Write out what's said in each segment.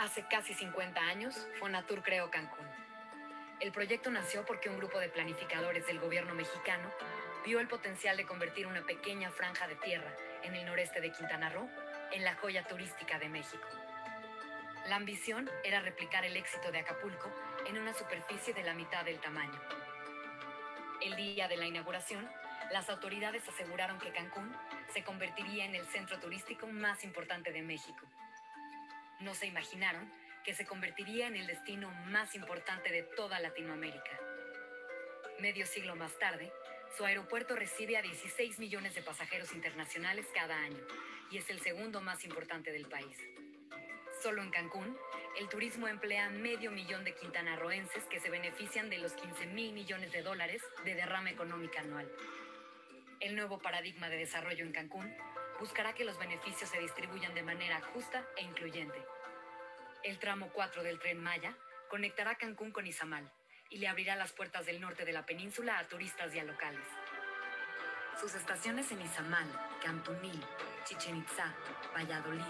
Hace casi 50 años, Fonatur creó Cancún. El proyecto nació porque un grupo de planificadores del gobierno mexicano vio el potencial de convertir una pequeña franja de tierra en el noreste de Quintana Roo en la joya turística de México. La ambición era replicar el éxito de Acapulco en una superficie de la mitad del tamaño. El día de la inauguración, las autoridades aseguraron que Cancún se convertiría en el centro turístico más importante de México. No se imaginaron que se convertiría en el destino más importante de toda Latinoamérica. Medio siglo más tarde, su aeropuerto recibe a 16 millones de pasajeros internacionales cada año y es el segundo más importante del país. Solo en Cancún, el turismo emplea medio millón de quintanarroenses que se benefician de los 15 mil millones de dólares de derrama económica anual. El nuevo paradigma de desarrollo en Cancún buscará que los beneficios se distribuyan de manera justa e incluyente. El tramo 4 del tren Maya conectará Cancún con Izamal y le abrirá las puertas del norte de la península a turistas y a locales. Sus estaciones en Izamal, Cantunil, Chichen Itzá, Valladolid,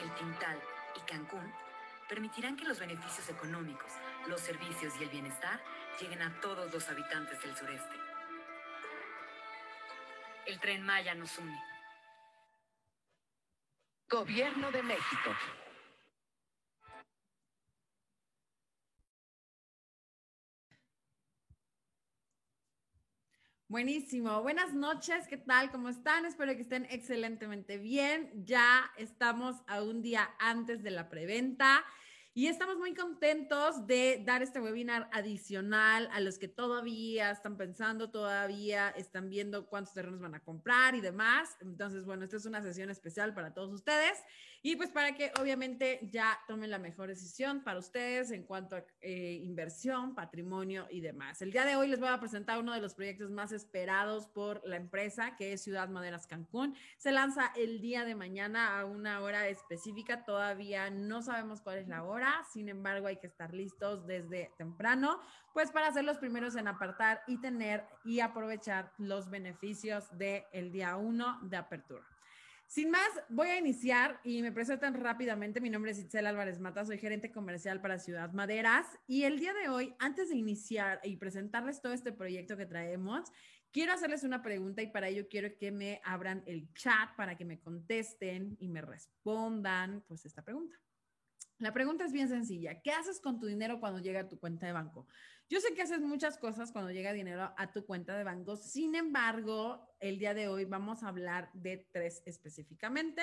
El Tintal y Cancún permitirán que los beneficios económicos, los servicios y el bienestar lleguen a todos los habitantes del sureste. El tren Maya nos une. Gobierno de México. Buenísimo. Buenas noches. ¿Qué tal? ¿Cómo están? Espero que estén excelentemente bien. Ya estamos a un día antes de la preventa. Y estamos muy contentos de dar este webinar adicional a los que todavía están pensando, todavía están viendo cuántos terrenos van a comprar y demás. Entonces, bueno, esta es una sesión especial para todos ustedes y pues para que obviamente ya tomen la mejor decisión para ustedes en cuanto a eh, inversión, patrimonio y demás. El día de hoy les voy a presentar uno de los proyectos más esperados por la empresa, que es Ciudad Maderas Cancún. Se lanza el día de mañana a una hora específica. Todavía no sabemos cuál es la hora, sin embargo hay que estar listos desde temprano, pues para ser los primeros en apartar y tener y aprovechar los beneficios del día 1 de apertura. Sin más, voy a iniciar y me presentan rápidamente. Mi nombre es Itzel Álvarez Mata, soy gerente comercial para Ciudad Maderas. Y el día de hoy, antes de iniciar y presentarles todo este proyecto que traemos, quiero hacerles una pregunta y para ello quiero que me abran el chat para que me contesten y me respondan pues esta pregunta. La pregunta es bien sencilla. ¿Qué haces con tu dinero cuando llega a tu cuenta de banco? Yo sé que haces muchas cosas cuando llega dinero a tu cuenta de banco. Sin embargo, el día de hoy vamos a hablar de tres específicamente.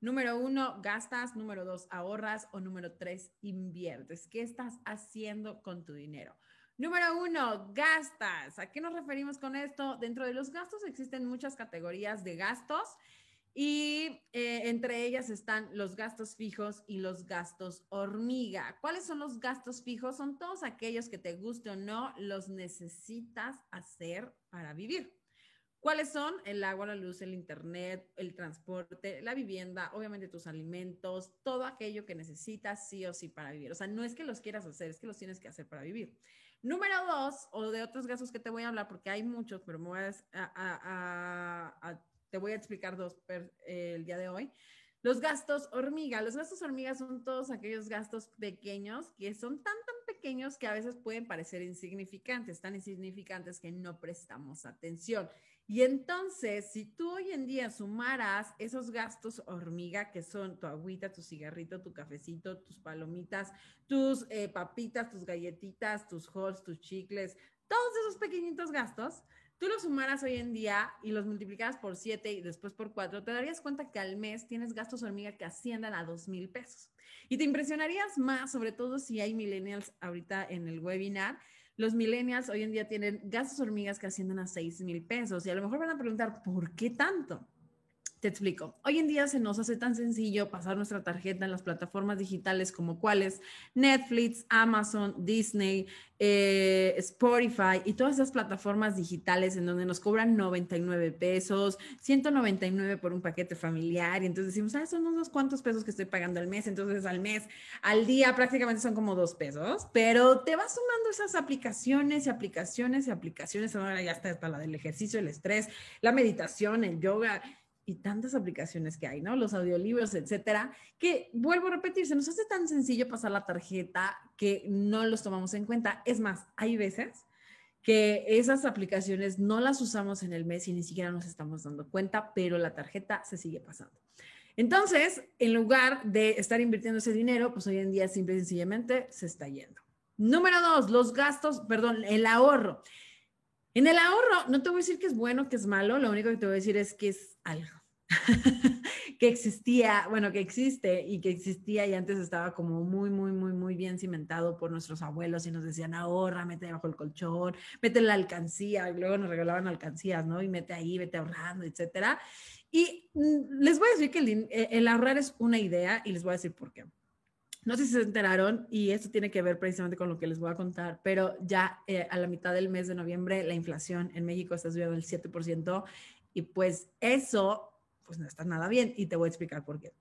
Número uno, gastas. Número dos, ahorras. O número tres, inviertes. ¿Qué estás haciendo con tu dinero? Número uno, gastas. ¿A qué nos referimos con esto? Dentro de los gastos existen muchas categorías de gastos y eh, entre ellas están los gastos fijos y los gastos hormiga. ¿Cuáles son los gastos fijos? Son todos aquellos que te guste o no, los necesitas hacer para vivir. ¿Cuáles son? El agua, la luz, el internet, el transporte, la vivienda, obviamente tus alimentos, todo aquello que necesitas sí o sí para vivir. O sea, no es que los quieras hacer, es que los tienes que hacer para vivir. Número dos, o de otros gastos que te voy a hablar, porque hay muchos, pero me voy a, a te voy a explicar dos eh, el día de hoy. Los gastos hormiga. Los gastos hormiga son todos aquellos gastos pequeños que son tan, tan pequeños que a veces pueden parecer insignificantes, tan insignificantes que no prestamos atención. Y entonces, si tú hoy en día sumaras esos gastos hormiga, que son tu agüita, tu cigarrito, tu cafecito, tus palomitas, tus eh, papitas, tus galletitas, tus halls, tus chicles, todos esos pequeñitos gastos, tú los sumaras hoy en día y los multiplicaras por 7 y después por 4, te darías cuenta que al mes tienes gastos hormiga que asciendan a 2 mil pesos. Y te impresionarías más, sobre todo si hay millennials ahorita en el webinar. Los millennials hoy en día tienen gastos hormigas que ascienden a 6 mil pesos y a lo mejor van a preguntar, ¿por qué tanto? Te explico. Hoy en día se nos hace tan sencillo pasar nuestra tarjeta en las plataformas digitales como cuáles, Netflix, Amazon, Disney, eh, Spotify y todas esas plataformas digitales en donde nos cobran 99 pesos, 199 por un paquete familiar y entonces decimos, ah, son unos cuantos pesos que estoy pagando al mes, entonces al mes, al día prácticamente son como dos pesos, pero te vas sumando esas aplicaciones y aplicaciones y aplicaciones, ahora ya está, está la del ejercicio, el estrés, la meditación, el yoga y tantas aplicaciones que hay, ¿no? Los audiolibros, etcétera, que vuelvo a repetir, se nos hace tan sencillo pasar la tarjeta que no los tomamos en cuenta. Es más, hay veces que esas aplicaciones no las usamos en el mes y ni siquiera nos estamos dando cuenta, pero la tarjeta se sigue pasando. Entonces, en lugar de estar invirtiendo ese dinero, pues hoy en día simple y sencillamente se está yendo. Número dos, los gastos, perdón, el ahorro. En el ahorro, no te voy a decir que es bueno, que es malo, lo único que te voy a decir es que es algo que existía, bueno, que existe y que existía y antes estaba como muy, muy, muy, muy bien cimentado por nuestros abuelos y nos decían ahorra, mete bajo el colchón, mete la alcancía, luego nos regalaban alcancías, ¿no? Y mete ahí, vete ahorrando, etcétera. Y mm, les voy a decir que el, eh, el ahorrar es una idea y les voy a decir por qué. No sé si se enteraron y esto tiene que ver precisamente con lo que les voy a contar, pero ya eh, a la mitad del mes de noviembre la inflación en México está subiendo el 7% y pues eso pues no está nada bien y te voy a explicar por qué.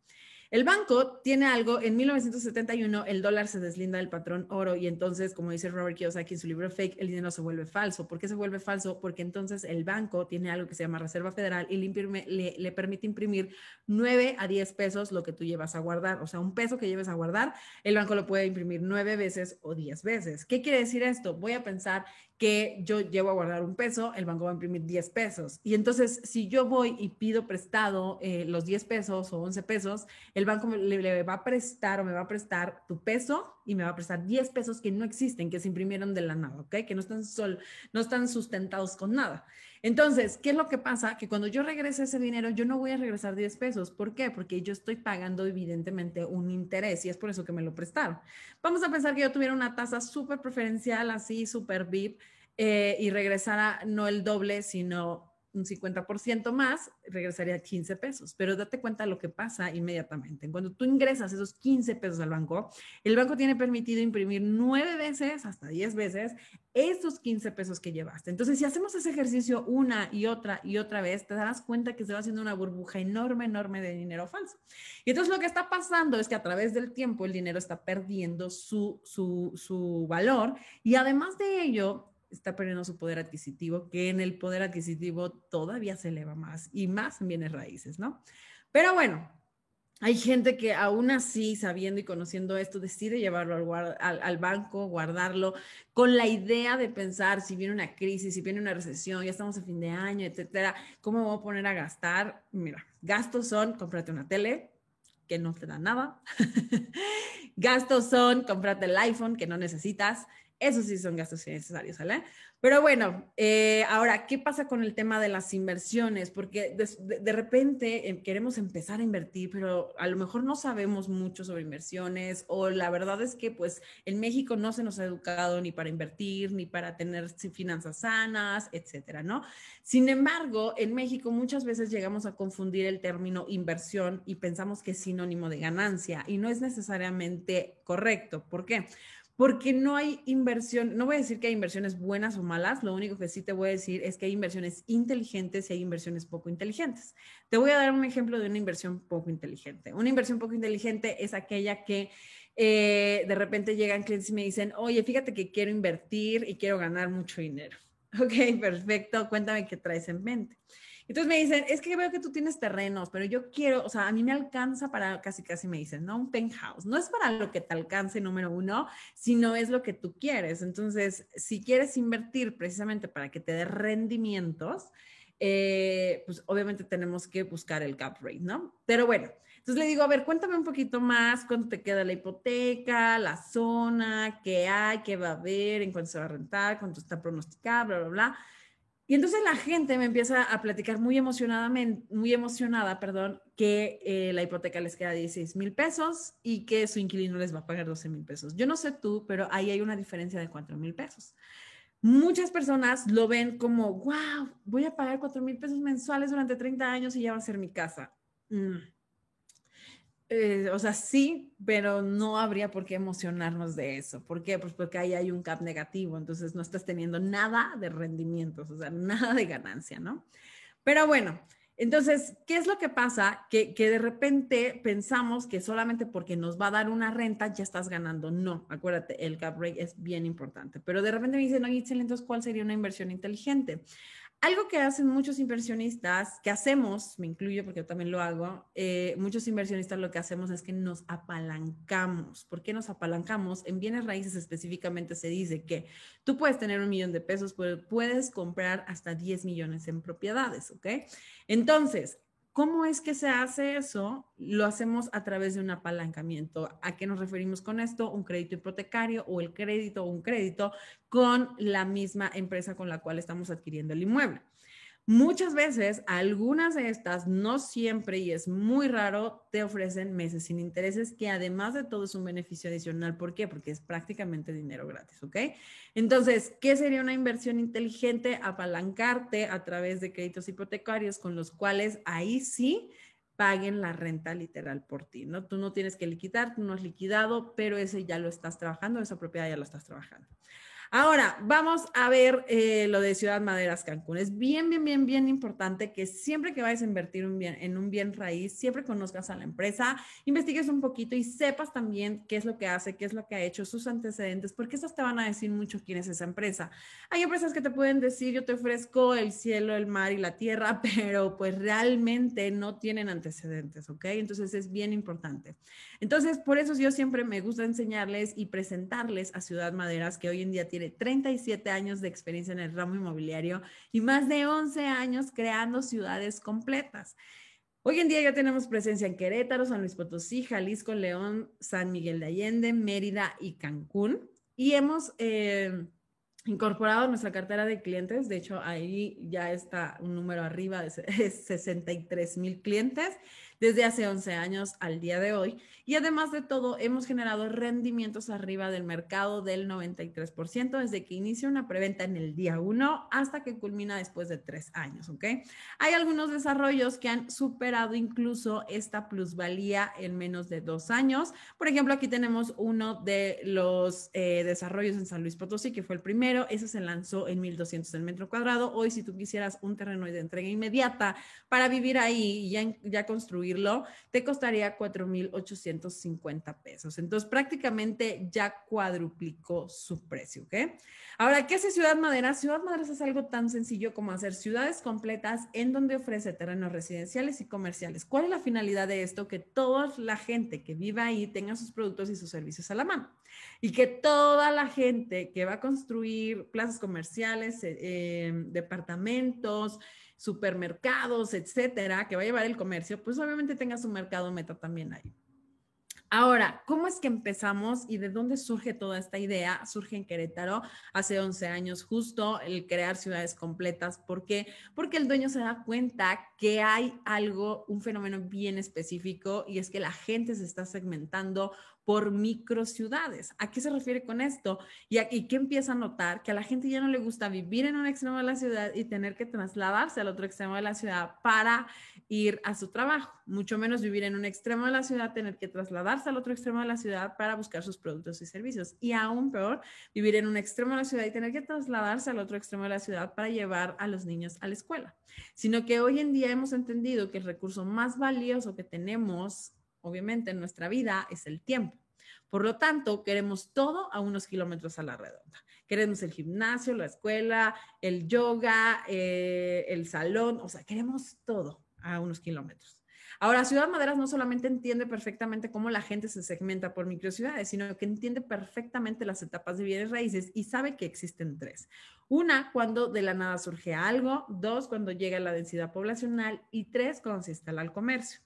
El banco tiene algo, en 1971 el dólar se deslinda del patrón oro y entonces, como dice Robert Kiyosaki en su libro Fake, el dinero se vuelve falso. ¿Por qué se vuelve falso? Porque entonces el banco tiene algo que se llama Reserva Federal y le, le, permite imprimir 9 a 10 pesos lo que tú llevas a guardar. O sea, un peso que lleves a guardar, el banco lo puede imprimir 9 veces o 10 veces. ¿Qué quiere decir esto? Voy a pensar que yo llevo a guardar un peso, el banco va a imprimir 10 pesos. Y entonces, si yo voy y pido prestado eh, los 10 pesos o 11 pesos, el banco le, va a prestar o me va a prestar tu peso y me va a prestar 10 pesos que no existen, que se imprimieron de la nada, ¿ok? Que no están, sol, no están sustentados con nada. Entonces, ¿qué es lo que pasa? Que cuando yo regrese ese dinero, yo no voy a regresar 10 pesos. ¿Por qué? Porque yo estoy pagando evidentemente un interés y es por eso que me lo prestaron. Vamos a pensar que yo tuviera una tasa súper preferencial, así, súper VIP, eh, y regresara no el doble, sino un 50% más, regresaría 15 pesos. Pero date cuenta de lo que pasa inmediatamente. Cuando tú ingresas esos 15 pesos al banco, el banco tiene permitido imprimir nueve veces, hasta 10 veces, esos 15 pesos que llevaste. Entonces, si hacemos ese ejercicio una y otra y otra vez, te darás cuenta que se va haciendo una burbuja enorme, enorme de dinero falso. Y entonces lo que está pasando es que a través del tiempo el dinero está perdiendo su, su, su valor y además de ello, está perdiendo su poder adquisitivo, que en el poder adquisitivo todavía se eleva más y más en bienes raíces, ¿no? Pero bueno, hay gente que aún así, sabiendo y conociendo esto, decide llevarlo al, banco, guardarlo, con la idea de pensar si viene una crisis, si viene una recesión, ya estamos a fin de año, etcétera, ¿cómo me a poner a gastar? Mira, gastos son, cómprate una tele, que no te da nada. gastos son, cómprate el iPhone, que no necesitas. Esos sí son gastos innecesarios, ¿sale? Pero bueno, eh, ahora, ¿qué pasa con el tema de las inversiones? Porque de, repente eh, queremos empezar a invertir, pero a lo mejor no sabemos mucho sobre inversiones o la verdad es que pues en México no se nos ha educado ni para invertir, ni para tener finanzas sanas, etcétera, ¿no? Sin embargo, en México muchas veces llegamos a confundir el término inversión y pensamos que es sinónimo de ganancia y no es necesariamente correcto. ¿Por qué? Porque no hay inversión, no voy a decir que hay inversiones buenas o malas, lo único que sí te voy a decir es que hay inversiones inteligentes y hay inversiones poco inteligentes. Te voy a dar un ejemplo de una inversión poco inteligente. Una inversión poco inteligente es aquella que eh, de repente llegan clientes y me dicen, oye, fíjate que quiero invertir y quiero ganar mucho dinero. Ok, perfecto, cuéntame qué traes en mente. Entonces me dicen, es que veo que tú tienes terrenos, pero yo quiero, o sea, a mí me alcanza para, casi casi me dicen, ¿no? Un penthouse. No es para lo que te alcance, número uno, sino es lo que tú quieres. Entonces, si quieres invertir precisamente para que te dé rendimientos, eh, pues obviamente tenemos que buscar el cap rate, ¿no? Pero bueno, entonces le digo, a ver, cuéntame un poquito más, cuánto te queda la hipoteca, la zona, qué hay, qué va a haber, en cuánto se va a rentar, cuánto está pronosticado, bla, bla, bla. Y entonces la gente me empieza a platicar muy emocionadamente, muy emocionada, perdón, que eh, la hipoteca les queda 16 mil pesos y que su inquilino les va a pagar 12 mil pesos. Yo no sé tú, pero ahí hay una diferencia de 4 mil pesos. Muchas personas lo ven como, wow, voy a pagar 4 mil pesos mensuales durante 30 años y ya va a ser mi casa. Mm. Eh, o sea, sí, pero no habría por qué emocionarnos de eso. ¿Por qué? Pues porque ahí hay un cap negativo, entonces no estás teniendo nada de rendimientos, o sea, nada de ganancia, ¿no? Pero bueno, entonces, ¿qué es lo que pasa? Que, que, de repente pensamos que solamente porque nos va a dar una renta ya estás ganando. No, acuérdate, el cap rate es bien importante. Pero de repente me dicen, oye, entonces, ¿cuál sería una inversión inteligente? Algo que hacen muchos inversionistas, que hacemos, me incluyo porque yo también lo hago, eh, muchos inversionistas lo que hacemos es que nos apalancamos. ¿Por qué nos apalancamos? En bienes raíces específicamente se dice que tú puedes tener un millón de pesos, pero puedes comprar hasta 10 millones en propiedades, ¿ok? Entonces, ¿Cómo es que se hace eso? Lo hacemos a través de un apalancamiento. ¿A qué nos referimos con esto? Un crédito hipotecario o el crédito o un crédito con la misma empresa con la cual estamos adquiriendo el inmueble. Muchas veces, algunas de estas, no siempre y es muy raro, te ofrecen meses sin intereses, que además de todo es un beneficio adicional. ¿Por qué? Porque es prácticamente dinero gratis, ¿ok? Entonces, ¿qué sería una inversión inteligente? Apalancarte a través de créditos hipotecarios con los cuales ahí sí paguen la renta literal por ti, ¿no? Tú no tienes que liquidar, tú no has liquidado, pero ese ya lo estás trabajando, esa propiedad ya lo estás trabajando. Ahora, vamos a ver eh, lo de Ciudad Maderas Cancún. Es bien, bien, bien, bien importante que siempre que vayas a invertir un bien, en un bien raíz, siempre conozcas a la empresa, investigues un poquito y sepas también qué es lo que hace, qué es lo que ha hecho, sus antecedentes, porque esas te van a decir mucho quién es esa empresa. Hay empresas que te pueden decir, yo te ofrezco el cielo, el mar y la tierra, pero pues realmente no tienen antecedentes, ¿ok? Entonces es bien importante. Entonces, por eso yo siempre me gusta enseñarles y presentarles a Ciudad Maderas, que hoy en día tiene 37 años de experiencia en el ramo inmobiliario y más de 11 años creando ciudades completas. Hoy en día ya tenemos presencia en Querétaro, San Luis Potosí, Jalisco, León, San Miguel de Allende, Mérida y Cancún. Y hemos eh, incorporado nuestra cartera de clientes. De hecho, ahí ya está un número arriba de 63 mil clientes desde hace 11 años al día de hoy. Y además de todo, hemos generado rendimientos arriba del mercado del 93% desde que inicia una preventa en el día 1 hasta que culmina después de tres años, ¿ok? Hay algunos desarrollos que han superado incluso esta plusvalía en menos de dos años. Por ejemplo, aquí tenemos uno de los eh, desarrollos en San Luis Potosí, que fue el primero. Ese se lanzó en 1200 el metro cuadrado. Hoy, si tú quisieras un terreno de entrega inmediata para vivir ahí y ya, ya construir te costaría 4,850 pesos. Entonces, prácticamente ya cuadruplicó su precio, ¿ok? Ahora, ¿qué hace Ciudad Madera? Ciudad Madera es algo tan sencillo como hacer ciudades completas en donde ofrece terrenos residenciales y comerciales. ¿Cuál es la finalidad de esto? Que toda la gente que viva ahí tenga sus productos y sus servicios a la mano. Y que toda la gente que va a construir plazas comerciales, eh, eh, departamentos, supermercados, etcétera, que va a llevar el comercio, pues obviamente tenga su mercado meta también ahí. Ahora, ¿cómo es que empezamos y de dónde surge toda esta idea? Surge en Querétaro hace 11 años justo el crear ciudades completas. ¿Por qué? Porque el dueño se da cuenta que hay algo, un fenómeno bien específico y es que la gente se está segmentando por microciudades. ¿A qué se refiere con esto? Y aquí que empieza a notar que a la gente ya no le gusta vivir en un extremo de la ciudad y tener que trasladarse al otro extremo de la ciudad para ir a su trabajo, mucho menos vivir en un extremo de la ciudad, tener que trasladarse al otro extremo de la ciudad para buscar sus productos y servicios. Y aún peor, vivir en un extremo de la ciudad y tener que trasladarse al otro extremo de la ciudad para llevar a los niños a la escuela. Sino que hoy en día hemos entendido que el recurso más valioso que tenemos obviamente en nuestra vida es el tiempo. Por lo tanto, queremos todo a unos kilómetros a la redonda. Queremos el gimnasio, la escuela, el yoga, eh, el salón, o sea, queremos todo a unos kilómetros. Ahora, Ciudad Maderas no solamente entiende perfectamente cómo la gente se segmenta por microciudades, sino que entiende perfectamente las etapas de bienes raíces y sabe que existen tres. Una, cuando de la nada surge algo. Dos, cuando llega la densidad poblacional. Y tres, cuando se instala el comercio.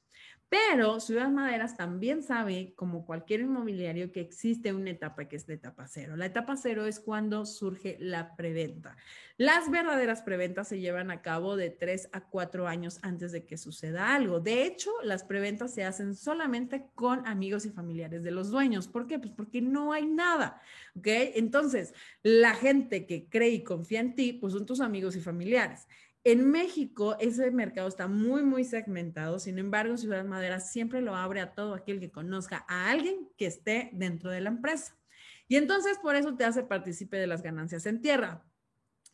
Pero Ciudad Maderas también sabe, como cualquier inmobiliario, que existe una etapa que es la etapa cero. La etapa cero es cuando surge la preventa. Las verdaderas preventas se llevan a cabo de tres a cuatro años antes de que suceda algo. De hecho, las preventas se hacen solamente con amigos y familiares de los dueños. ¿Por qué? Pues porque no hay nada. ¿Ok? Entonces, la gente que cree y confía en ti, pues son tus amigos y familiares. En México ese mercado está muy, muy segmentado, sin embargo, Ciudad Madera siempre lo abre a todo aquel que conozca a alguien que esté dentro de la empresa. Y entonces por eso te hace partícipe de las ganancias en tierra.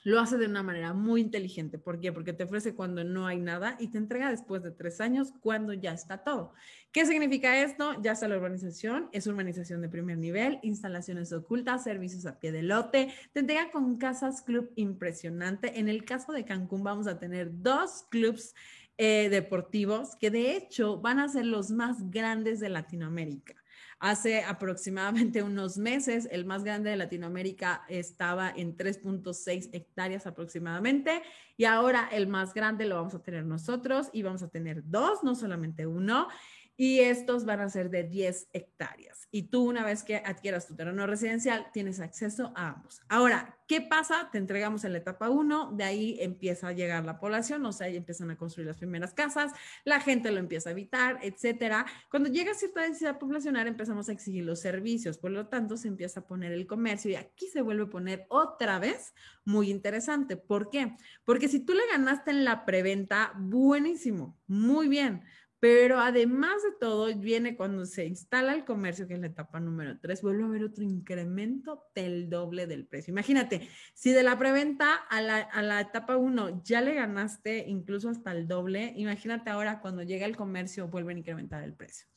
Lo hace de una manera muy inteligente. ¿Por qué? Porque te ofrece cuando no hay nada y te entrega después de tres años cuando ya está todo. ¿Qué significa esto? Ya está la urbanización, es urbanización de primer nivel, instalaciones ocultas, servicios a pie de lote, te entrega con casas club impresionante. En el caso de Cancún vamos a tener dos clubs eh, deportivos que de hecho van a ser los más grandes de Latinoamérica. Hace aproximadamente unos meses, el más grande de Latinoamérica estaba en 3.6 hectáreas aproximadamente y ahora el más grande lo vamos a tener nosotros y vamos a tener dos, no solamente uno y estos van a ser de 10 hectáreas. Y tú una vez que adquieras tu terreno residencial, tienes acceso a ambos. Ahora, ¿qué pasa? Te entregamos en la etapa 1, de ahí empieza a llegar la población, o sea, ahí empiezan a construir las primeras casas, la gente lo empieza a evitar, etcétera. Cuando llega cierta densidad poblacional, empezamos a exigir los servicios, por lo tanto, se empieza a poner el comercio y aquí se vuelve a poner otra vez muy interesante. ¿Por qué? Porque si tú le ganaste en la preventa, buenísimo, muy bien pero además de todo, viene cuando se instala el comercio, que es la etapa número tres, vuelve a haber otro incremento del doble del precio. Imagínate, si de la preventa a la, a la etapa uno ya le ganaste incluso hasta el doble, imagínate ahora cuando llega el comercio vuelven a incrementar el precio.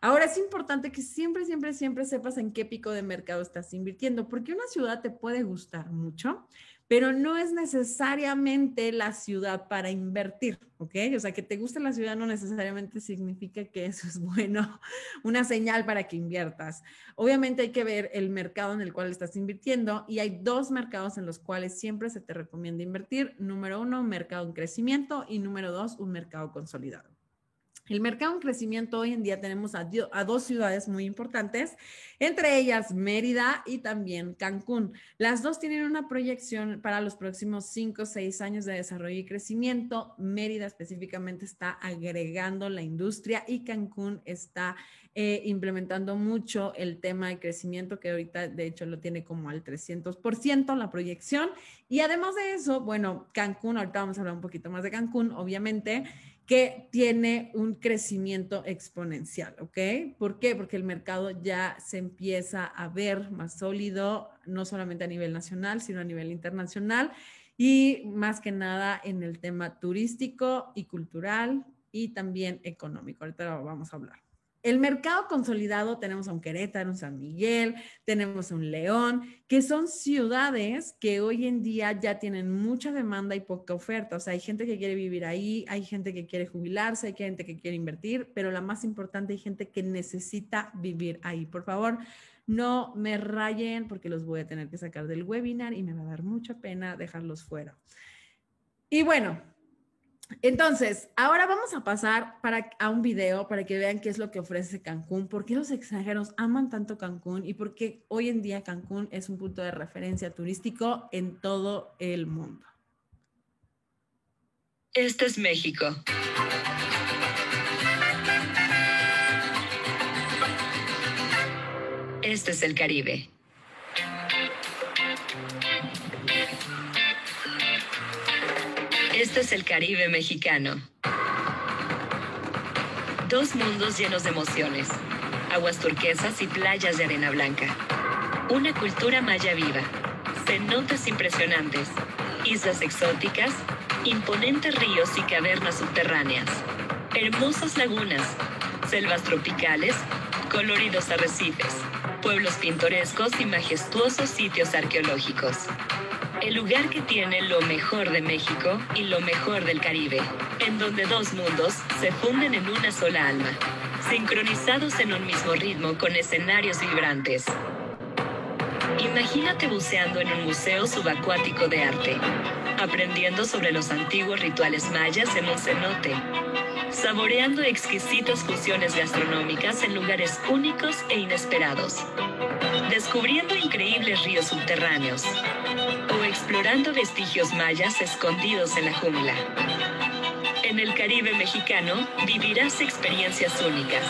Ahora es importante que siempre, siempre, siempre sepas en qué pico de mercado estás invirtiendo, porque una ciudad te puede gustar mucho, pero no es necesariamente la ciudad para invertir, ¿ok? O sea, que te guste la ciudad no necesariamente significa que eso es bueno, una señal para que inviertas. Obviamente hay que ver el mercado en el cual estás invirtiendo y hay dos mercados en los cuales siempre se te recomienda invertir. Número uno, un mercado en crecimiento y número dos, un mercado consolidado. El mercado en crecimiento hoy en día tenemos a, dos ciudades muy importantes, entre ellas Mérida y también Cancún. Las dos tienen una proyección para los próximos cinco o seis años de desarrollo y crecimiento. Mérida específicamente está agregando la industria y Cancún está eh, implementando mucho el tema de crecimiento que ahorita de hecho lo tiene como al 300% la proyección. Y además de eso, bueno, Cancún, ahorita vamos a hablar un poquito más de Cancún, obviamente que tiene un crecimiento exponencial, ¿ok? ¿Por qué? Porque el mercado ya se empieza a ver más sólido, no solamente a nivel nacional, sino a nivel internacional y más que nada en el tema turístico y cultural y también económico. Ahorita lo vamos a hablar. El mercado consolidado tenemos a un Querétaro, un San Miguel, tenemos un León, que son ciudades que hoy en día ya tienen mucha demanda y poca oferta. O sea, hay gente que quiere vivir ahí, hay gente que quiere jubilarse, hay gente que quiere invertir, pero la más importante, hay gente que necesita vivir ahí. Por favor, no me rayen porque los voy a tener que sacar del webinar y me va a dar mucha pena dejarlos fuera. Y bueno, entonces, ahora vamos a pasar para, a un video para que vean qué es lo que ofrece Cancún, por qué los extranjeros aman tanto Cancún y por qué hoy en día Cancún es un punto de referencia turístico en todo el mundo. Este es México. Este es el Caribe. Este es el Caribe mexicano. Dos mundos llenos de emociones, aguas turquesas y playas de arena blanca. Una cultura maya viva, cenotes impresionantes, islas exóticas, imponentes ríos y cavernas subterráneas, hermosas lagunas, selvas tropicales, coloridos arrecifes, pueblos pintorescos y majestuosos sitios arqueológicos el lugar que tiene lo mejor de México y lo mejor del Caribe, en donde dos mundos se funden en una sola alma, sincronizados en un mismo ritmo con escenarios vibrantes. Imagínate buceando en un museo subacuático de arte, aprendiendo sobre los antiguos rituales mayas en un cenote, saboreando exquisitas fusiones gastronómicas en lugares únicos e inesperados, descubriendo increíbles ríos subterráneos o explorando vestigios mayas escondidos en la jungla. En el Caribe mexicano vivirás experiencias únicas.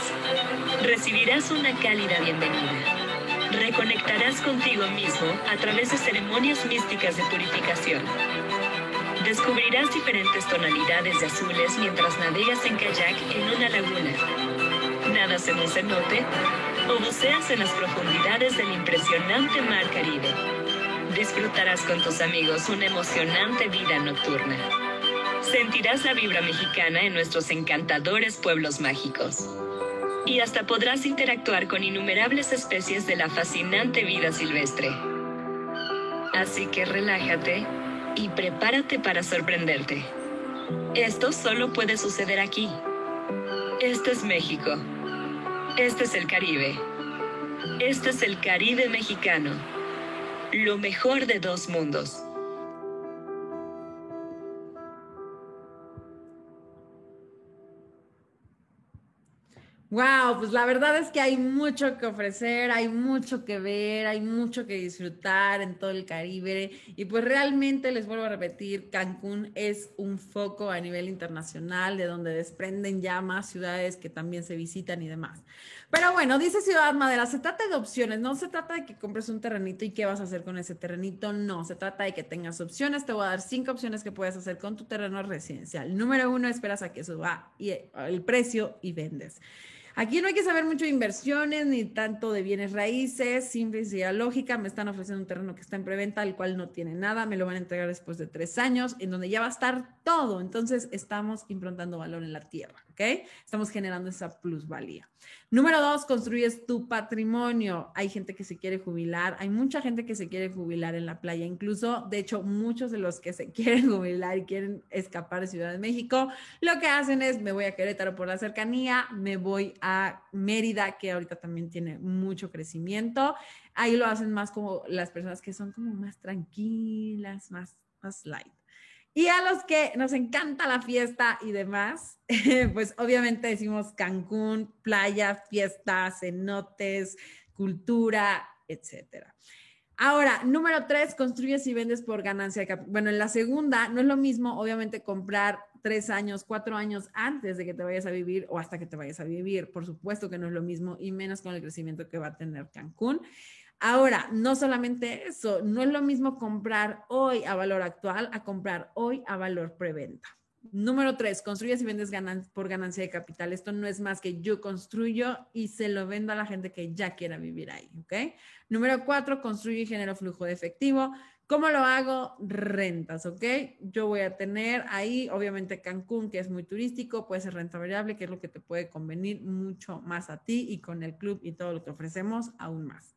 Recibirás una cálida bienvenida. Reconectarás contigo mismo a través de ceremonias místicas de purificación. Descubrirás diferentes tonalidades de azules mientras navegas en kayak en una laguna. Nadas en un cenote o buceas en las profundidades del impresionante mar Caribe disfrutarás con tus amigos una emocionante vida nocturna. Sentirás la vibra mexicana en nuestros encantadores pueblos mágicos. Y hasta podrás interactuar con innumerables especies de la fascinante vida silvestre. Así que relájate y prepárate para sorprenderte. Esto solo puede suceder aquí. Este es México. Este es el Caribe. Este es el Caribe mexicano. Lo mejor de dos mundos. Wow, pues la verdad es que hay mucho que ofrecer, hay mucho que ver, hay mucho que disfrutar en todo el Caribe y pues realmente les vuelvo a repetir, Cancún es un foco a nivel internacional de donde desprenden ya más ciudades que también se visitan y demás. Pero bueno, dice Ciudad Madera, se trata de opciones, no se trata de que compres un terrenito y qué vas a hacer con ese terrenito, no, se trata de que tengas opciones, te voy a dar cinco opciones que puedes hacer con tu terreno residencial. Número uno, esperas a que suba el precio y vendes. Aquí no hay que saber mucho de inversiones ni tanto de bienes raíces, simple y lógica. Me están ofreciendo un terreno que está en preventa, el cual no tiene nada. Me lo van a entregar después de tres años, en donde ya va a estar todo. Entonces, estamos improntando valor en la tierra, Estamos generando esa plusvalía. Número dos, construyes tu patrimonio. Hay gente que se quiere jubilar, hay mucha gente que se quiere jubilar en la playa. Incluso, de hecho, muchos de los que se quieren jubilar y quieren escapar de Ciudad de México, lo que hacen es, me voy a Querétaro por la cercanía, me voy a Mérida, que ahorita también tiene mucho crecimiento. Ahí lo hacen más como las personas que son como más tranquilas, más, más light. Y a los que nos encanta la fiesta y demás, pues obviamente decimos Cancún, playa, fiestas, cenotes, cultura, etcétera. Ahora, número tres, construyes y vendes por ganancia. Bueno, en la segunda no es lo mismo, obviamente, comprar tres años, cuatro años antes de que te vayas a vivir o hasta que te vayas a vivir. Por supuesto que no es lo mismo y menos con el crecimiento que va a tener Cancún. Ahora, no solamente eso, no es lo mismo comprar hoy a valor actual a comprar hoy a valor preventa. Número tres, construyes y vendes por ganancia de capital. Esto no es más que yo construyo y se lo vendo a la gente que ya quiera vivir ahí, ¿ok? Número cuatro, construyo y genero flujo de efectivo. ¿Cómo lo hago? Rentas, ¿ok? Yo voy a tener ahí, obviamente, Cancún, que es muy turístico, puede ser renta variable, que es lo que te puede convenir mucho más a ti y con el club y todo lo que ofrecemos aún más.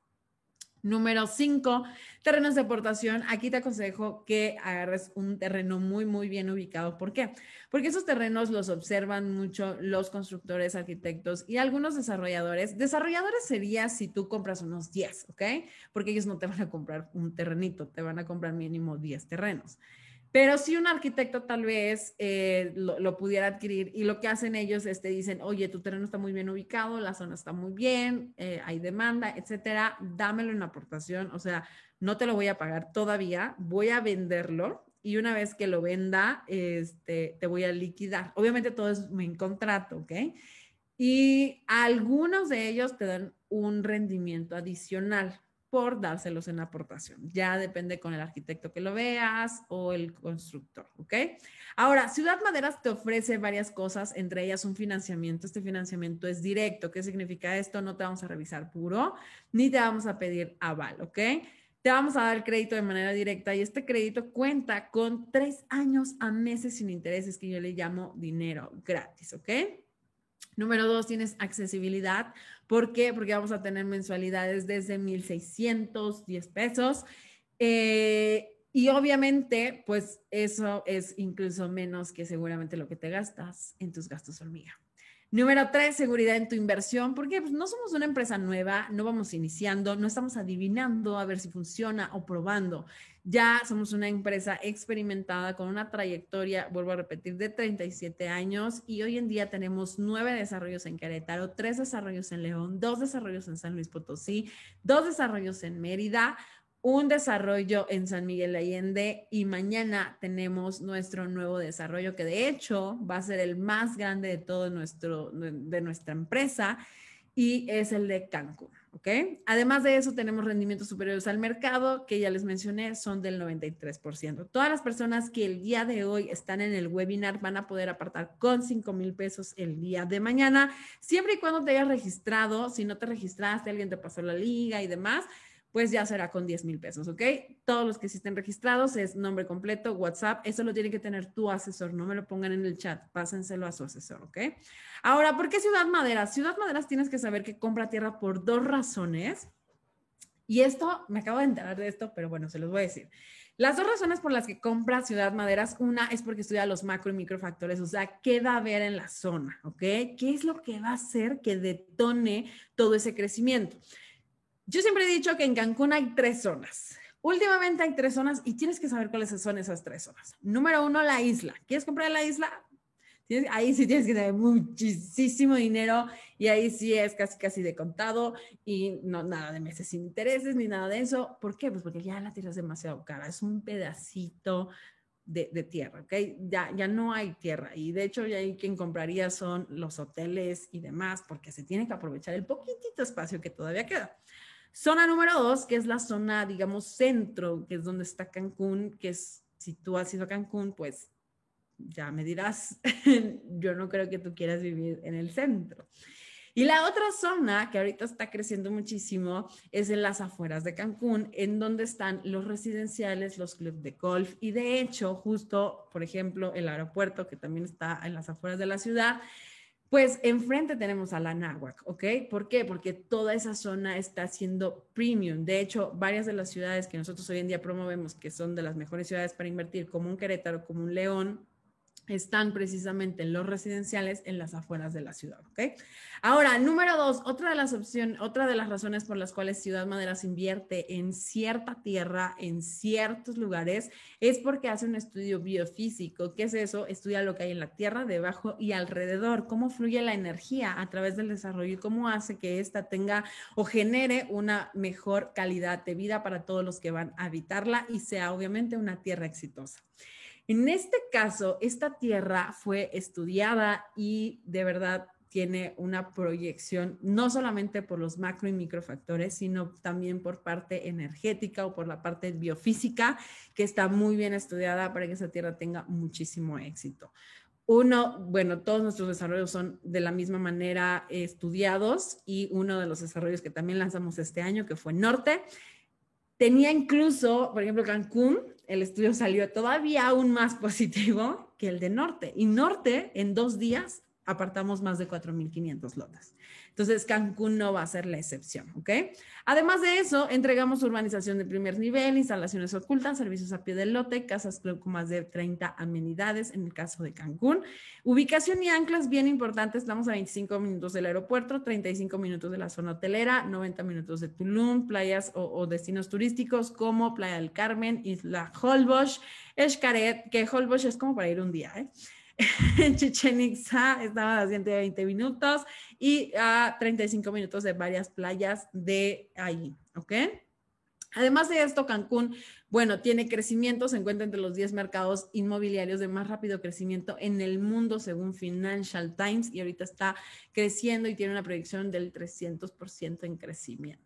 Número cinco, terrenos de aportación. Aquí te aconsejo que agarres un terreno muy, muy bien ubicado. ¿Por qué? Porque esos terrenos los observan mucho los constructores, arquitectos y algunos desarrolladores. Desarrolladores sería si tú compras unos 10, ¿ok? Porque ellos no te van a comprar un terrenito, te van a comprar mínimo 10 terrenos. Pero si un arquitecto tal vez eh, lo, pudiera adquirir y lo que hacen ellos es te dicen, oye, tu terreno está muy bien ubicado, la zona está muy bien, eh, hay demanda, etcétera, dámelo en aportación, o sea, no te lo voy a pagar todavía, voy a venderlo y una vez que lo venda, este, te voy a liquidar. Obviamente todo es en contrato, ¿ok? Y algunos de ellos te dan un rendimiento adicional dárselos en aportación. Ya depende con el arquitecto que lo veas o el constructor, ¿ok? Ahora, Ciudad Maderas te ofrece varias cosas, entre ellas un financiamiento. Este financiamiento es directo. ¿Qué significa esto? No te vamos a revisar puro, ni te vamos a pedir aval, ¿ok? Te vamos a dar crédito de manera directa y este crédito cuenta con tres años a meses sin intereses, que yo le llamo dinero gratis, ¿ok? Número dos, tienes accesibilidad. ¿Por qué? Porque vamos a tener mensualidades desde 1.610 pesos. Eh, y obviamente, pues eso es incluso menos que seguramente lo que te gastas en tus gastos hormiga. Número tres, seguridad en tu inversión, porque pues, no somos una empresa nueva, no vamos iniciando, no estamos adivinando a ver si funciona o probando. Ya somos una empresa experimentada con una trayectoria, vuelvo a repetir, de 37 años y hoy en día tenemos nueve desarrollos en Querétaro, tres desarrollos en León, dos desarrollos en San Luis Potosí, dos desarrollos en Mérida, un desarrollo en San Miguel Allende y mañana tenemos nuestro nuevo desarrollo que de hecho va a ser el más grande de todo nuestro, de nuestra empresa y es el de Cancún. ¿Ok? Además de eso, tenemos rendimientos superiores al mercado, que ya les mencioné, son del 93%. Todas las personas que el día de hoy están en el webinar van a poder apartar con 5 mil pesos el día de mañana, siempre y cuando te hayas registrado. Si no te registraste, alguien te pasó la liga y demás, pues ya será con 10 mil pesos, ¿ok? Todos los que sí estén registrados es nombre completo, WhatsApp, eso lo tiene que tener tu asesor, no me lo pongan en el chat, pásenselo a su asesor, ¿ok? Ahora, ¿por qué Ciudad Madera? Ciudad Maderas tienes que saber que compra tierra por dos razones. Y esto, me acabo de enterar de esto, pero bueno, se los voy a decir. Las dos razones por las que compra Ciudad Maderas, una es porque estudia los macro y microfactores, o sea, qué va a haber en la zona, ¿ok? ¿Qué es lo que va a hacer que detone todo ese crecimiento? Yo siempre he dicho que en Cancún hay tres zonas. Últimamente hay tres zonas y tienes que saber cuáles son esas tres zonas. Número uno, la isla. ¿Quieres comprar la isla? ahí sí tienes que tener muchísimo dinero y ahí sí es casi casi de contado y no nada de meses sin intereses ni nada de eso. ¿Por qué? Pues porque ya la tierra es demasiado cara. Es un pedacito de, de, tierra, ¿ok? Ya, ya no hay tierra y de hecho ya hay quien compraría son los hoteles y demás porque se tiene que aprovechar el poquitito espacio que todavía queda. Zona número dos, que es la zona, digamos, centro, que es donde está Cancún, que es, si tú has ido a Cancún, pues ya me dirás, yo no creo que tú quieras vivir en el centro. Y la otra zona que ahorita está creciendo muchísimo es en las afueras de Cancún, en donde están los residenciales, los clubes de golf y de hecho, justo, por ejemplo, el aeropuerto que también está en las afueras de la ciudad, pues enfrente tenemos a la Náhuac, ¿ok? ¿Por qué? Porque toda esa zona está siendo premium. De hecho, varias de las ciudades que nosotros hoy en día promovemos, que son de las mejores ciudades para invertir, como un Querétaro, como un León, están precisamente en los residenciales en las afueras de la ciudad, ¿ok? Ahora, número dos, otra de las opciones, otra de las razones por las cuales Ciudad Maderas invierte en cierta tierra, en ciertos lugares, es porque hace un estudio biofísico. ¿Qué es eso? Estudia lo que hay en la tierra, debajo y alrededor, cómo fluye la energía a través del desarrollo y cómo hace que ésta tenga o genere una mejor calidad de vida para todos los que van a habitarla y sea obviamente una tierra exitosa. En este caso, esta tierra fue estudiada y de verdad tiene una proyección no solamente por los macro y microfactores, sino también por parte energética o por la parte biofísica, que está muy bien estudiada para que esa tierra tenga muchísimo éxito. Uno, bueno, todos nuestros desarrollos son de la misma manera estudiados y uno de los desarrollos que también lanzamos este año, que fue Norte, tenía incluso, por ejemplo, Cancún, el estudio salió todavía aún más positivo que el de Norte. Y Norte, en dos días, apartamos más de 4.500 lotes. Entonces, Cancún no va a ser la excepción, ¿ok? Además de eso, entregamos urbanización de primer nivel, instalaciones ocultas, servicios a pie del lote, casas con más de 30 amenidades en el caso de Cancún. Ubicación y anclas bien importantes, estamos a 25 minutos del aeropuerto, 35 minutos de la zona hotelera, 90 minutos de Tulum, playas o, destinos turísticos como Playa del Carmen, Isla Holbox, Xcaret, que Holbox es como para ir un día, ¿eh? en Chichen Itza estaba a 120 minutos y a 35 minutos de varias playas de ahí, ¿ok? Además de esto, Cancún, bueno, tiene crecimiento, se encuentra entre los 10 mercados inmobiliarios de más rápido crecimiento en el mundo según Financial Times y ahorita está creciendo y tiene una proyección del 300% en crecimiento.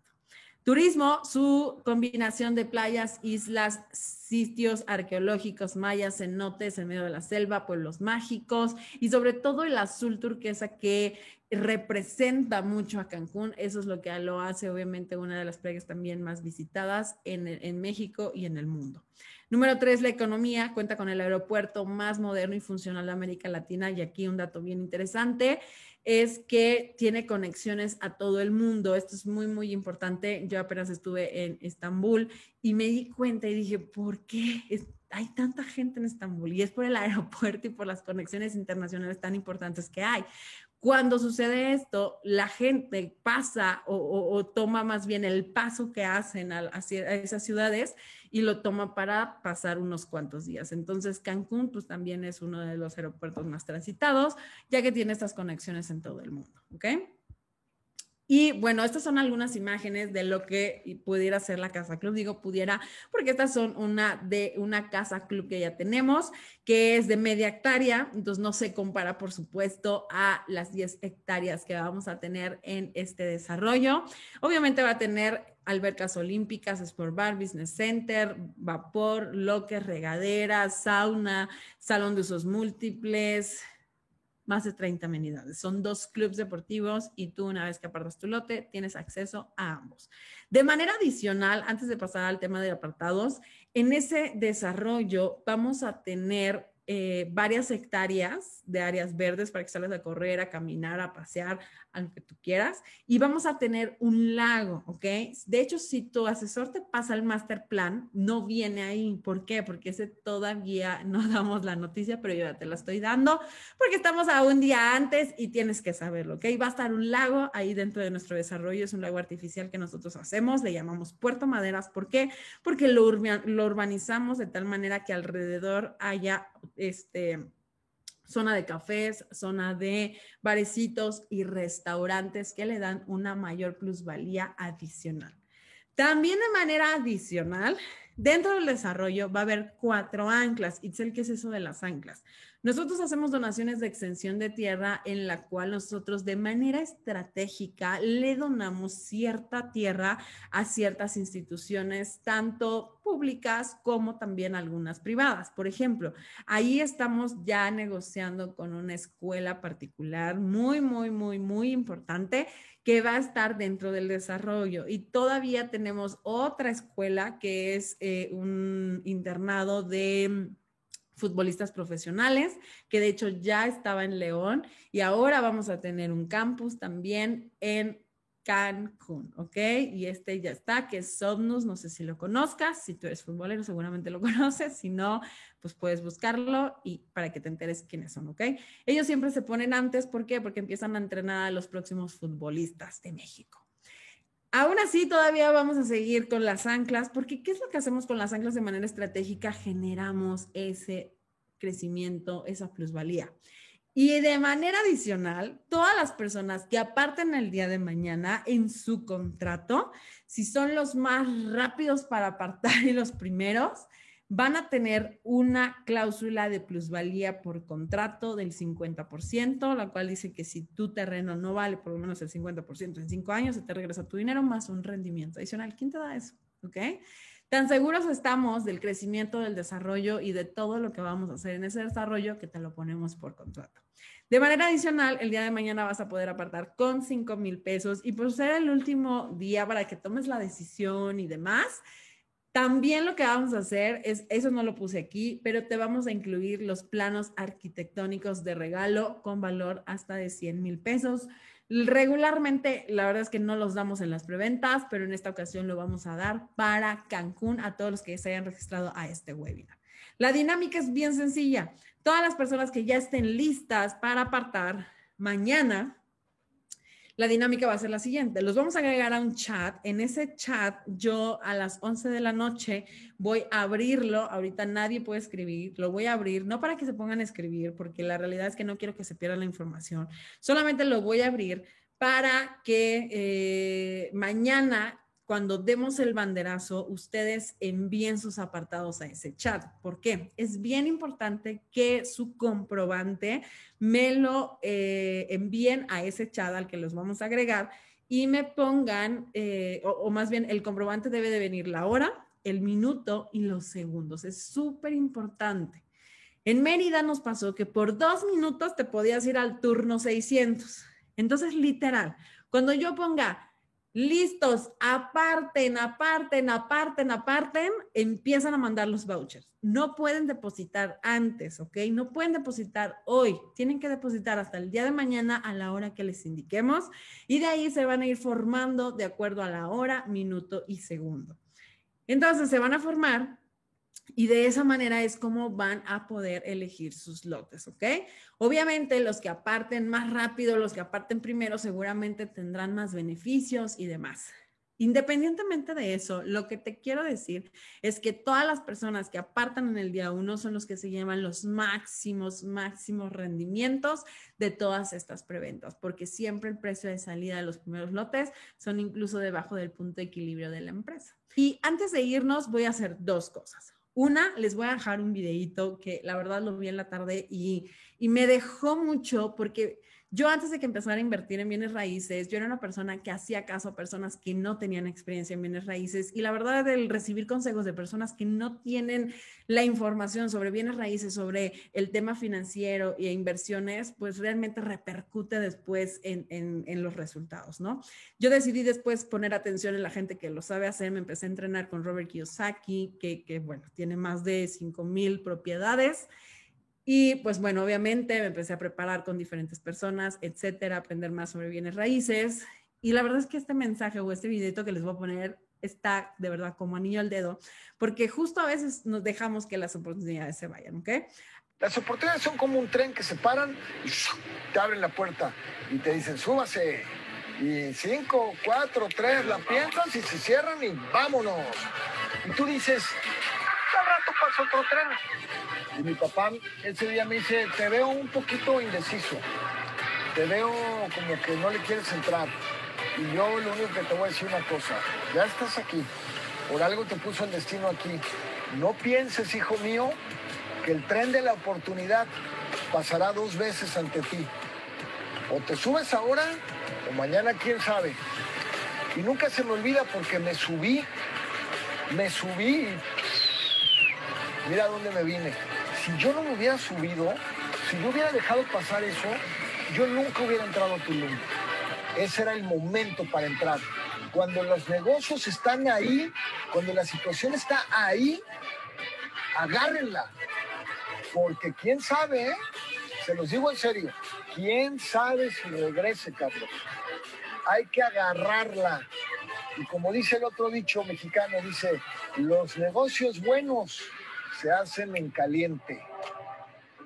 Turismo, su combinación de playas, islas, sitios arqueológicos, mayas, cenotes en medio de la selva, pueblos mágicos y sobre todo el azul turquesa que representa mucho a Cancún. Eso es lo que lo hace obviamente una de las playas también más visitadas en, en México y en el mundo. Número tres, la economía. Cuenta con el aeropuerto más moderno y funcional de América Latina. Y aquí un dato bien interesante es que tiene conexiones a todo el mundo. Esto es muy, muy importante. Yo apenas estuve en Estambul y me di cuenta y dije, ¿por qué hay tanta gente en Estambul? Y es por el aeropuerto y por las conexiones internacionales tan importantes que hay. Cuando sucede esto, la gente pasa o, toma más bien el paso que hacen a, esas ciudades y lo toma para pasar unos cuantos días. Entonces, Cancún pues también es uno de los aeropuertos más transitados, ya que tiene estas conexiones en todo el mundo. Y bueno, estas son algunas imágenes de lo que pudiera ser la casa club. Digo pudiera porque estas son una de una casa club que ya tenemos, que es de media hectárea, entonces no se compara, por supuesto, a las 10 hectáreas que vamos a tener en este desarrollo. Obviamente va a tener albercas olímpicas, Sport Bar, Business Center, vapor, locker, regadera, sauna, salón de usos múltiples, más de 30 amenidades. Son dos clubes deportivos y tú una vez que apartas tu lote tienes acceso a ambos. De manera adicional, antes de pasar al tema de apartados, en ese desarrollo vamos a tener eh, varias hectáreas de áreas verdes para que salgas a correr, a caminar, a pasear, a lo que tú quieras. Y vamos a tener un lago, ¿ok? De hecho, si tu asesor te pasa el master plan, no viene ahí. ¿Por qué? Porque ese todavía no damos la noticia, pero yo ya te la estoy dando porque estamos a un día antes y tienes que saberlo, ¿ok? Va a estar un lago ahí dentro de nuestro desarrollo. Es un lago artificial que nosotros hacemos. Le llamamos Puerto Maderas. ¿Por qué? Porque lo, lo urbanizamos de tal manera que alrededor haya este, zona de cafés, zona de barecitos y restaurantes que le dan una mayor plusvalía adicional. También de manera adicional, dentro del desarrollo va a haber cuatro anclas. Itzel, ¿qué es eso de las anclas? Nosotros hacemos donaciones de extensión de tierra en la cual nosotros de manera estratégica le donamos cierta tierra a ciertas instituciones, tanto públicas como también algunas privadas. Por ejemplo, ahí estamos ya negociando con una escuela particular muy, muy, muy, muy importante que va a estar dentro del desarrollo. Y todavía tenemos otra escuela que es eh, un internado de futbolistas profesionales, que de hecho ya estaba en León y ahora vamos a tener un campus también en Cancún, ¿ok? Y este ya está, que es Somnus, no sé si lo conozcas, si tú eres futbolero seguramente lo conoces, si no, pues puedes buscarlo y para que te enteres quiénes son, ¿ok? Ellos siempre se ponen antes, ¿por qué? Porque empiezan a entrenar a los próximos futbolistas de México. Aún así, todavía vamos a seguir con las anclas, porque ¿qué es lo que hacemos con las anclas de manera estratégica? Generamos ese crecimiento, esa plusvalía. Y de manera adicional, todas las personas que aparten el día de mañana en su contrato, si son los más rápidos para apartar y los primeros, van a tener una cláusula de plusvalía por contrato del 50%, la cual dice que si tu terreno no vale por lo menos el 50% en cinco años, se te regresa tu dinero más un rendimiento adicional. ¿Quién te da eso? ¿Ok? Tan seguros estamos del crecimiento, del desarrollo y de todo lo que vamos a hacer en ese desarrollo que te lo ponemos por contrato. De manera adicional, el día de mañana vas a poder apartar con 5 mil pesos y por ser el último día para que tomes la decisión y demás, también lo que vamos a hacer es, eso no lo puse aquí, pero te vamos a incluir los planos arquitectónicos de regalo con valor hasta de 100 mil pesos. Regularmente, la verdad es que no los damos en las preventas, pero en esta ocasión lo vamos a dar para Cancún a todos los que se hayan registrado a este webinar. La dinámica es bien sencilla. Todas las personas que ya estén listas para apartar mañana, la dinámica va a ser la siguiente. Los vamos a agregar a un chat. En ese chat, yo a las 11 de la noche voy a abrirlo. Ahorita nadie puede escribir. Lo voy a abrir, no para que se pongan a escribir, porque la realidad es que no quiero que se pierda la información. Solamente lo voy a abrir para que eh, mañana cuando demos el banderazo, ustedes envíen sus apartados a ese chat. ¿Por qué? Es bien importante que su comprobante me lo eh, envíen a ese chat al que los vamos a agregar y me pongan, eh, o, o más bien el comprobante debe de venir la hora, el minuto y los segundos. Es súper importante. En Mérida nos pasó que por dos minutos te podías ir al turno 600. Entonces, literal, cuando yo ponga listos, aparten, aparten, aparten, aparten, empiezan a mandar los vouchers. No pueden depositar antes, ¿ok? No pueden depositar hoy, tienen que depositar hasta el día de mañana a la hora que les indiquemos y de ahí se van a ir formando de acuerdo a la hora, minuto y segundo. Entonces se van a formar y de esa manera es como van a poder elegir sus lotes, ¿ok? Obviamente los que aparten más rápido, los que aparten primero, seguramente tendrán más beneficios y demás. Independientemente de eso, lo que te quiero decir es que todas las personas que apartan en el día uno son los que se llaman los máximos, máximos rendimientos de todas estas preventas, porque siempre el precio de salida de los primeros lotes son incluso debajo del punto de equilibrio de la empresa. Y antes de irnos, voy a hacer dos cosas. Una, les voy a dejar un videito que la verdad lo vi en la tarde y, me dejó mucho porque Yo antes de que empezara a invertir en bienes raíces, yo era una persona que hacía caso a personas que no tenían experiencia en bienes raíces y la verdad el recibir consejos de personas que no tienen la información sobre bienes raíces, sobre el tema financiero e inversiones, pues realmente repercute después en, los resultados, ¿no? Yo decidí después poner atención en la gente que lo sabe hacer, me empecé a entrenar con Robert Kiyosaki, que, que bueno, tiene más de 5 mil propiedades. Y pues bueno, obviamente me empecé a preparar con diferentes personas, etcétera, aprender más sobre bienes raíces. Y la verdad es que este mensaje o este videito que les voy a poner está de verdad como anillo al dedo, porque justo a veces nos dejamos que las oportunidades se vayan, ¿ok? Las oportunidades son como un tren que se paran y te abren la puerta y te dicen, súbase. Y cinco, cuatro, tres, la piensas y se cierran y vámonos. Y tú dices, pasa otro tren. Y mi papá ese día me dice, te veo un poquito indeciso, te veo como que no le quieres entrar. Y yo lo único que te voy a decir una cosa, ya estás aquí, por algo te puso el destino aquí. No pienses, hijo mío, que el tren de la oportunidad pasará dos veces ante ti. O te subes ahora o mañana quién sabe. Y nunca se me olvida porque me subí, me subí y mira dónde me vine si yo no me hubiera subido, si yo hubiera dejado pasar eso, yo nunca hubiera entrado a Tulum. Ese era el momento para entrar. Cuando los negocios están ahí, cuando la situación está ahí, agárrenla. Porque quién sabe, se los digo en serio, quién sabe si regrese, Carlos. Hay que agarrarla. Y como dice el otro dicho mexicano, dice, los negocios buenos se hacen en caliente.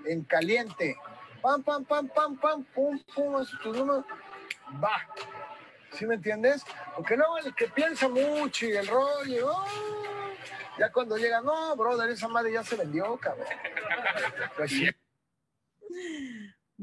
En caliente. Pam, pam, pam, pam, pam, pum, pum. Va. ¿Sí me entiendes? Porque no, el que piensa mucho y el rollo, oh, ya cuando llega, no, brother, esa madre ya se vendió, cabrón. Pues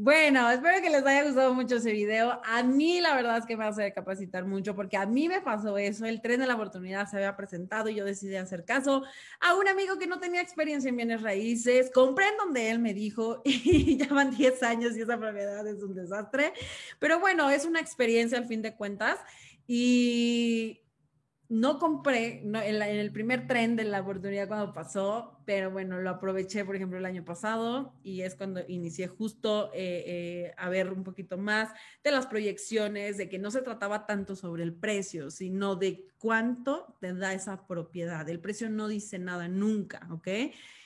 bueno, espero que les haya gustado mucho ese video. A mí la verdad es que me hace capacitar mucho porque a mí me pasó eso. El tren de la oportunidad se había presentado y yo decidí hacer caso a un amigo que no tenía experiencia en bienes raíces. Compré en donde él me dijo y ya van 10 años y esa propiedad es un desastre. Pero bueno, es una experiencia al fin de cuentas. Y no compré en, el primer tren de la oportunidad cuando pasó, pero bueno, lo aproveché, por ejemplo, el año pasado y es cuando inicié justo eh, eh, a ver un poquito más de las proyecciones, de que no se trataba tanto sobre el precio, sino de cuánto te da esa propiedad. El precio no dice nada nunca, ¿ok?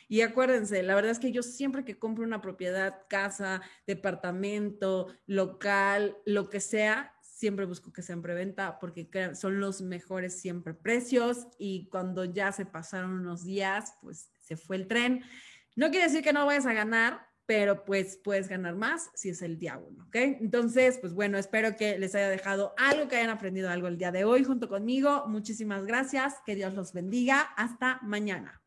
Y acuérdense, la verdad es que yo siempre que compro una propiedad, casa, departamento, local, lo que sea, siempre busco que sea en preventa porque son los mejores siempre precios y cuando ya se pasaron unos días, pues se fue el tren. No quiere decir que no vayas a ganar, pero pues puedes ganar más si es el día uno, ¿ok? Entonces, pues bueno, espero que les haya dejado algo, que hayan aprendido algo el día de hoy junto conmigo. Muchísimas gracias, que Dios los bendiga. Hasta mañana.